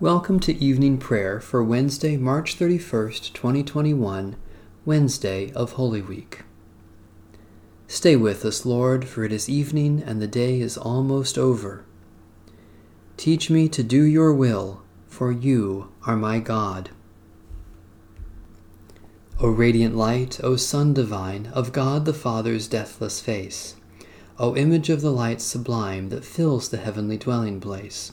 Welcome to evening prayer for Wednesday, March 31st, 2021, Wednesday of Holy Week. Stay with us, Lord, for it is evening and the day is almost over. Teach me to do your will, for you are my God. O radiant light, O Sun divine, of God the Father's deathless face, O image of the light sublime that fills the heavenly dwelling place.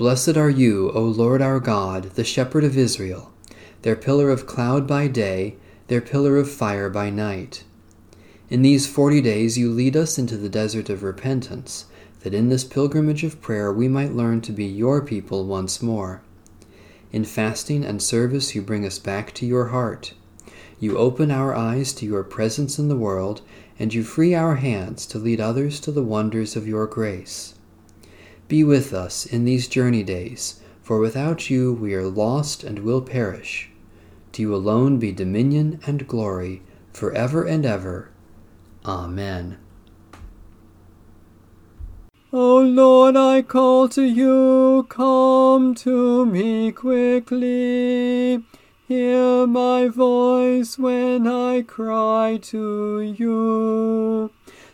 Blessed are you, O Lord our God, the shepherd of Israel, their pillar of cloud by day, their pillar of fire by night. In these forty days you lead us into the desert of repentance, that in this pilgrimage of prayer we might learn to be your people once more. In fasting and service you bring us back to your heart. You open our eyes to your presence in the world, and you free our hands to lead others to the wonders of your grace. Be with us in these journey days, for without you we are lost and will perish. To you alone be dominion and glory, for ever and ever. Amen. O Lord, I call to you, come to me quickly. Hear my voice when I cry to you.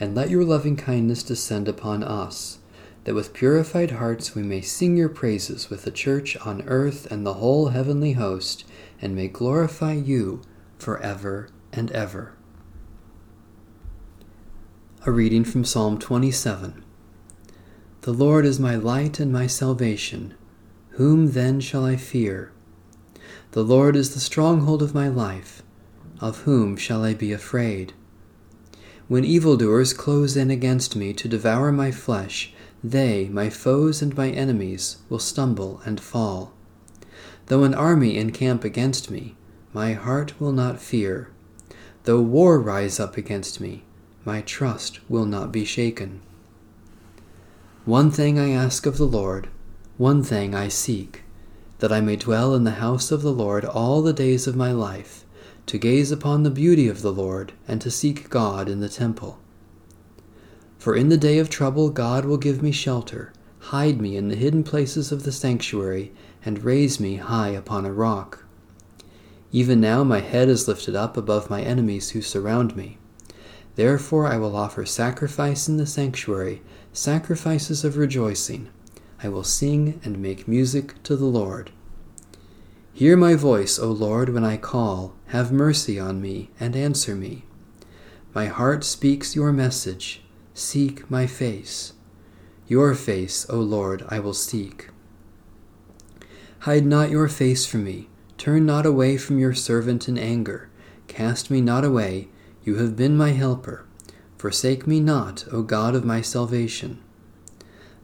and let your loving kindness descend upon us, that with purified hearts we may sing your praises with the church on earth and the whole heavenly host, and may glorify you for ever and ever. A reading from Psalm 27. The Lord is my light and my salvation. Whom then shall I fear? The Lord is the stronghold of my life. Of whom shall I be afraid? When evildoers close in against me to devour my flesh, they, my foes and my enemies, will stumble and fall. Though an army encamp against me, my heart will not fear. Though war rise up against me, my trust will not be shaken. One thing I ask of the Lord, one thing I seek, that I may dwell in the house of the Lord all the days of my life, to gaze upon the beauty of the Lord, and to seek God in the temple. For in the day of trouble God will give me shelter, Hide me in the hidden places of the sanctuary, and raise me high upon a rock. Even now my head is lifted up above my enemies who surround me. Therefore I will offer sacrifice in the sanctuary, sacrifices of rejoicing. I will sing and make music to the Lord. Hear my voice, O Lord, when I call. Have mercy on me and answer me. My heart speaks your message. Seek my face. Your face, O Lord, I will seek. Hide not your face from me. Turn not away from your servant in anger. Cast me not away. You have been my helper. Forsake me not, O God of my salvation.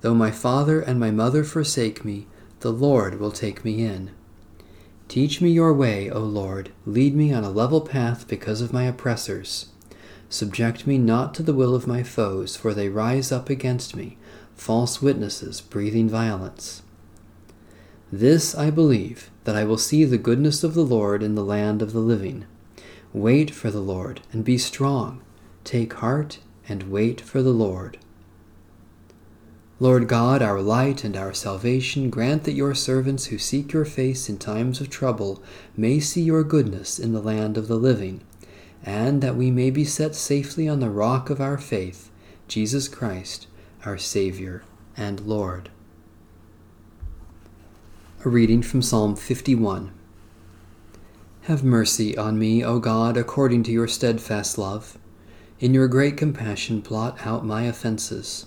Though my father and my mother forsake me, the Lord will take me in. Teach me your way, O Lord. Lead me on a level path because of my oppressors. Subject me not to the will of my foes, for they rise up against me, false witnesses breathing violence. This I believe, that I will see the goodness of the Lord in the land of the living. Wait for the Lord, and be strong. Take heart, and wait for the Lord. Lord God, our light and our salvation, grant that your servants who seek your face in times of trouble may see your goodness in the land of the living, and that we may be set safely on the rock of our faith, Jesus Christ, our Savior and Lord. A reading from Psalm 51. Have mercy on me, O God, according to your steadfast love. In your great compassion, blot out my offenses.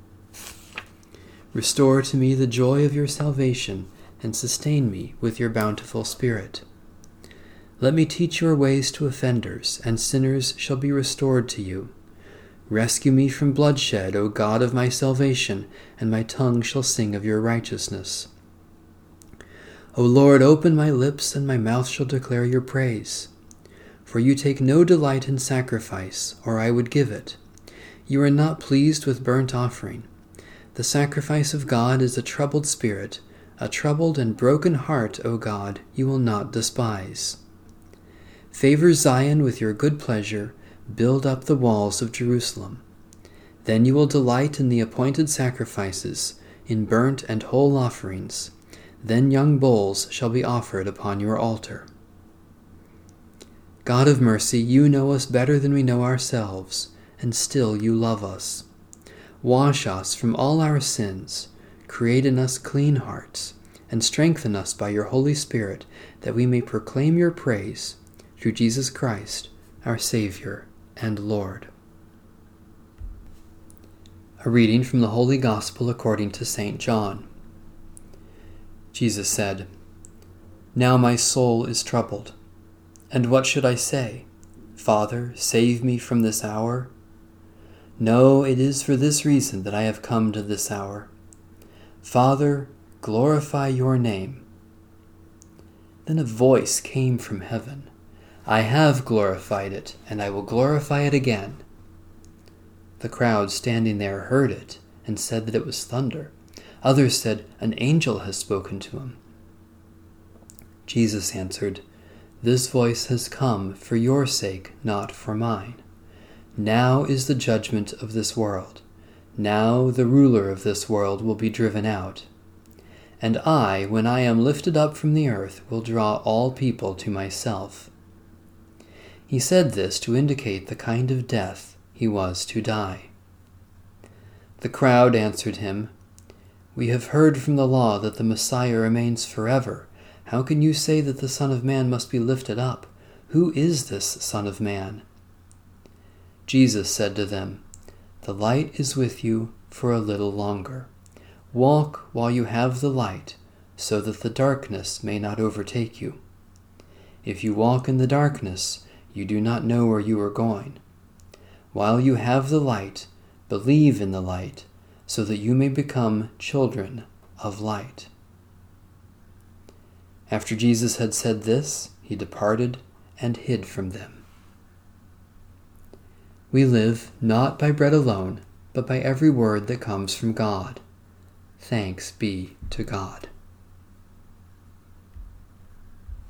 Restore to me the joy of your salvation, and sustain me with your bountiful Spirit. Let me teach your ways to offenders, and sinners shall be restored to you. Rescue me from bloodshed, O God of my salvation, and my tongue shall sing of your righteousness. O Lord, open my lips, and my mouth shall declare your praise. For you take no delight in sacrifice, or I would give it. You are not pleased with burnt offering. The sacrifice of God is a troubled spirit, a troubled and broken heart, O God, you will not despise. Favor Zion with your good pleasure, build up the walls of Jerusalem. Then you will delight in the appointed sacrifices, in burnt and whole offerings. Then young bulls shall be offered upon your altar. God of mercy, you know us better than we know ourselves, and still you love us. Wash us from all our sins, create in us clean hearts, and strengthen us by your Holy Spirit, that we may proclaim your praise through Jesus Christ, our Savior and Lord. A reading from the Holy Gospel according to St. John. Jesus said, Now my soul is troubled. And what should I say? Father, save me from this hour? No, it is for this reason that I have come to this hour. Father, glorify your name. Then a voice came from heaven I have glorified it, and I will glorify it again. The crowd standing there heard it and said that it was thunder. Others said, An angel has spoken to him. Jesus answered, This voice has come for your sake, not for mine. Now is the judgment of this world. Now the ruler of this world will be driven out. And I, when I am lifted up from the earth, will draw all people to myself. He said this to indicate the kind of death he was to die. The crowd answered him, We have heard from the law that the Messiah remains forever. How can you say that the Son of Man must be lifted up? Who is this Son of Man? Jesus said to them, The light is with you for a little longer. Walk while you have the light, so that the darkness may not overtake you. If you walk in the darkness, you do not know where you are going. While you have the light, believe in the light, so that you may become children of light. After Jesus had said this, he departed and hid from them. We live not by bread alone, but by every word that comes from God. Thanks be to God.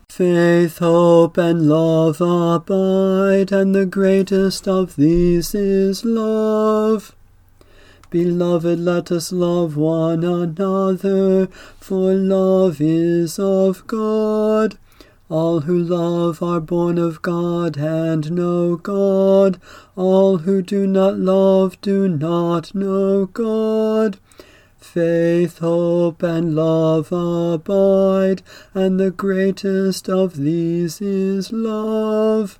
Faith, hope, and love abide, and the greatest of these is love. Beloved, let us love one another, for love is of God. All who love are born of God and know God. All who do not love do not know God. Faith, hope, and love abide, and the greatest of these is love.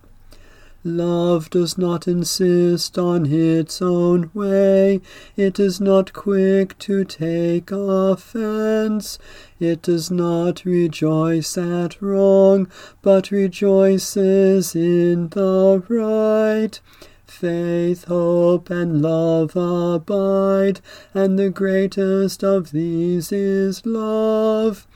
Love does not insist on its own way. It is not quick to take offense. It does not rejoice at wrong, but rejoices in the right. Faith, hope, and love abide, and the greatest of these is love.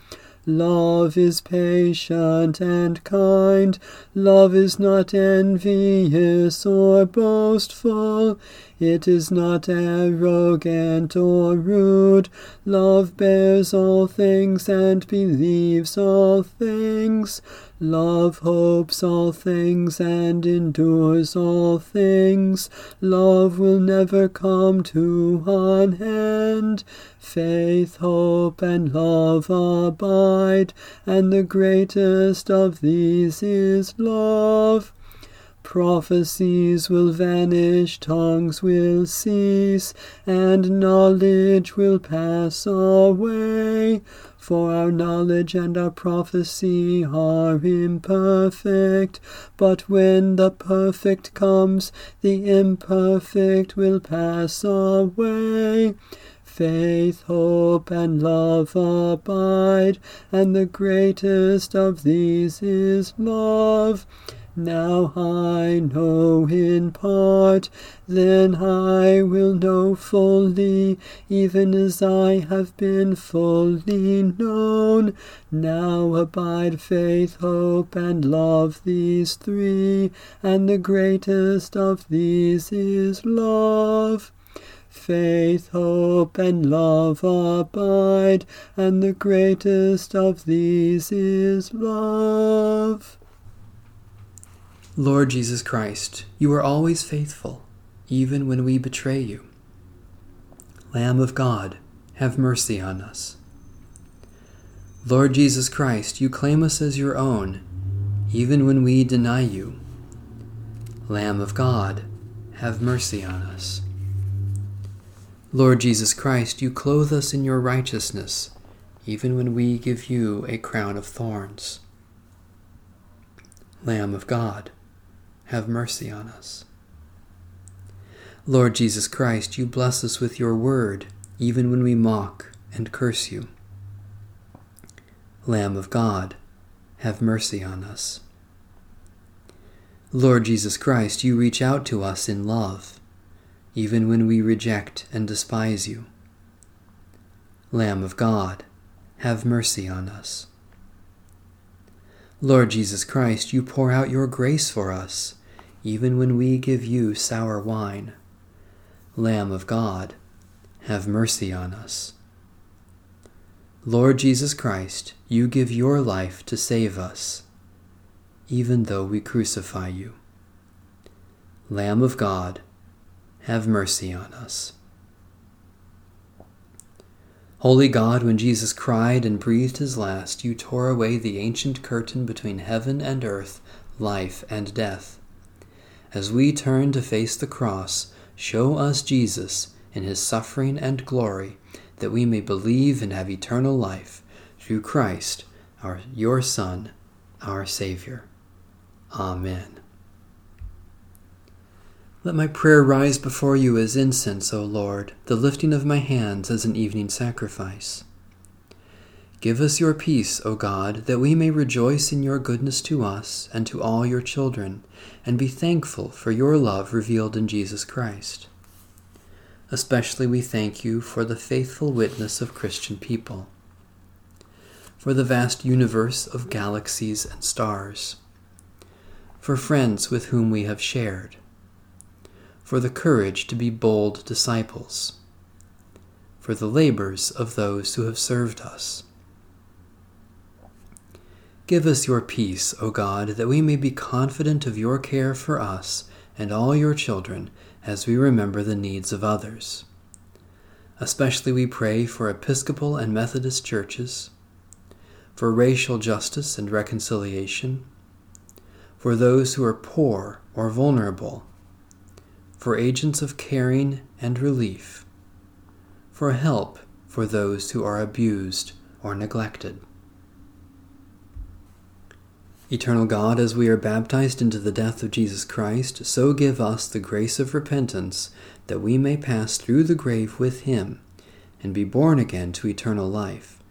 Love is patient and kind. Love is not envious or boastful. It is not arrogant or rude. Love bears all things and believes all things. Love hopes all things and endures all things. Love will never come to an end. Faith, hope, and love abide, and the greatest of these is love. Prophecies will vanish, tongues will cease, and knowledge will pass away. For our knowledge and our prophecy are imperfect, but when the perfect comes, the imperfect will pass away. Faith, hope, and love abide, and the greatest of these is love. Now I know in part, then I will know fully, even as I have been fully known. Now abide faith, hope, and love, these three, and the greatest of these is love. Faith, hope, and love abide, and the greatest of these is love. Lord Jesus Christ, you are always faithful, even when we betray you. Lamb of God, have mercy on us. Lord Jesus Christ, you claim us as your own, even when we deny you. Lamb of God, have mercy on us. Lord Jesus Christ, you clothe us in your righteousness, even when we give you a crown of thorns. Lamb of God, have mercy on us. Lord Jesus Christ, you bless us with your word, even when we mock and curse you. Lamb of God, have mercy on us. Lord Jesus Christ, you reach out to us in love, even when we reject and despise you. Lamb of God, have mercy on us. Lord Jesus Christ, you pour out your grace for us, even when we give you sour wine. Lamb of God, have mercy on us. Lord Jesus Christ, you give your life to save us, even though we crucify you. Lamb of God, have mercy on us. Holy God, when Jesus cried and breathed his last, you tore away the ancient curtain between heaven and earth, life and death. As we turn to face the cross, show us Jesus in his suffering and glory, that we may believe and have eternal life through Christ, our, your Son, our Savior. Amen. Let my prayer rise before you as incense, O Lord, the lifting of my hands as an evening sacrifice. Give us your peace, O God, that we may rejoice in your goodness to us and to all your children, and be thankful for your love revealed in Jesus Christ. Especially we thank you for the faithful witness of Christian people, for the vast universe of galaxies and stars, for friends with whom we have shared, for the courage to be bold disciples, for the labors of those who have served us Give us your peace, O God, that we may be confident of your care for us and all your children as we remember the needs of others. Especially we pray for Episcopal and Methodist churches, for racial justice and reconciliation, for those who are poor or vulnerable, for agents of caring and relief, for help for those who are abused or neglected. Eternal God, as we are baptized into the death of Jesus Christ, so give us the grace of repentance, that we may pass through the grave with him, and be born again to eternal life.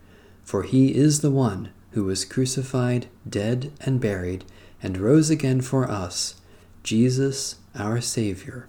For he is the one who was crucified, dead, and buried, and rose again for us, Jesus our Saviour.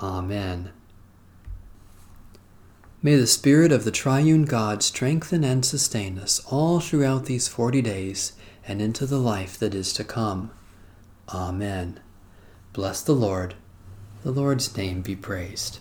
Amen. May the Spirit of the Triune God strengthen and sustain us all throughout these forty days and into the life that is to come. Amen. Bless the Lord. The Lord's name be praised.